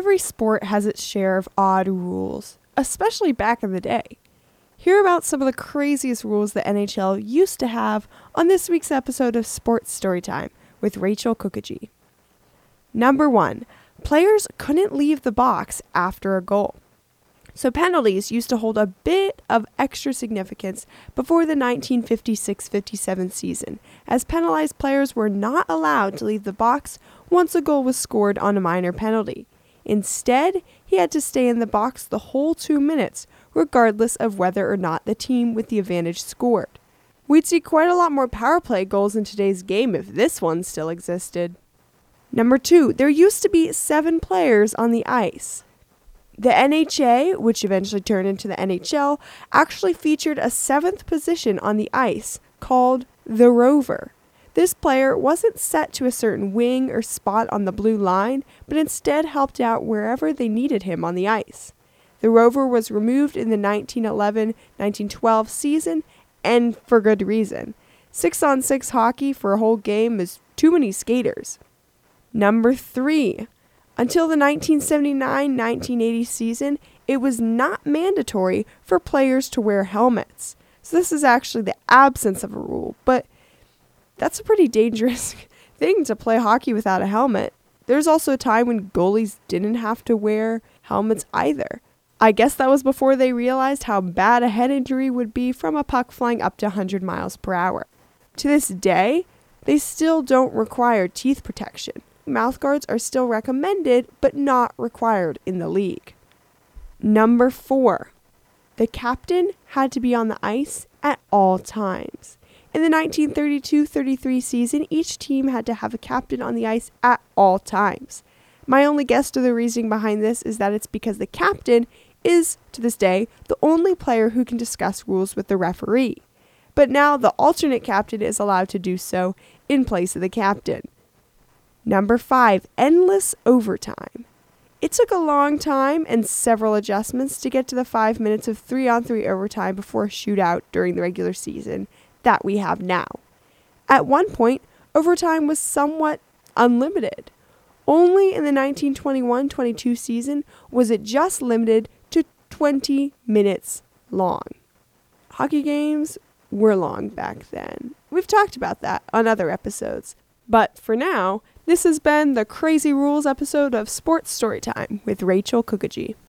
every sport has its share of odd rules, especially back in the day. Hear about some of the craziest rules the NHL used to have on this week's episode of Sports Storytime with Rachel Kukaji. Number one, players couldn't leave the box after a goal. So penalties used to hold a bit of extra significance before the 1956 57 season, as penalized players were not allowed to leave the box once a goal was scored on a minor penalty. Instead, he had to stay in the box the whole two minutes, regardless of whether or not the team with the advantage scored. We'd see quite a lot more power play goals in today's game if this one still existed. Number two, there used to be seven players on the ice. The NHA, which eventually turned into the NHL, actually featured a seventh position on the ice called the Rover. This player wasn't set to a certain wing or spot on the blue line, but instead helped out wherever they needed him on the ice. The Rover was removed in the 1911 1912 season, and for good reason. Six on six hockey for a whole game is too many skaters. Number three, until the 1979 1980 season, it was not mandatory for players to wear helmets. So, this is actually the absence of a rule, but that's a pretty dangerous thing to play hockey without a helmet. There's also a time when goalies didn't have to wear helmets either. I guess that was before they realized how bad a head injury would be from a puck flying up to 100 miles per hour. To this day, they still don't require teeth protection. Mouth guards are still recommended, but not required in the league. Number four, the captain had to be on the ice at all times. In the 1932 33 season, each team had to have a captain on the ice at all times. My only guess to the reasoning behind this is that it's because the captain is, to this day, the only player who can discuss rules with the referee. But now the alternate captain is allowed to do so in place of the captain. Number five, endless overtime. It took a long time and several adjustments to get to the five minutes of three on three overtime before a shootout during the regular season that we have now. At one point, overtime was somewhat unlimited. Only in the 1921 22 season was it just limited to 20 minutes long. Hockey games were long back then. We've talked about that on other episodes. But for now, this has been the Crazy Rules episode of Sports Storytime with Rachel Kukaji.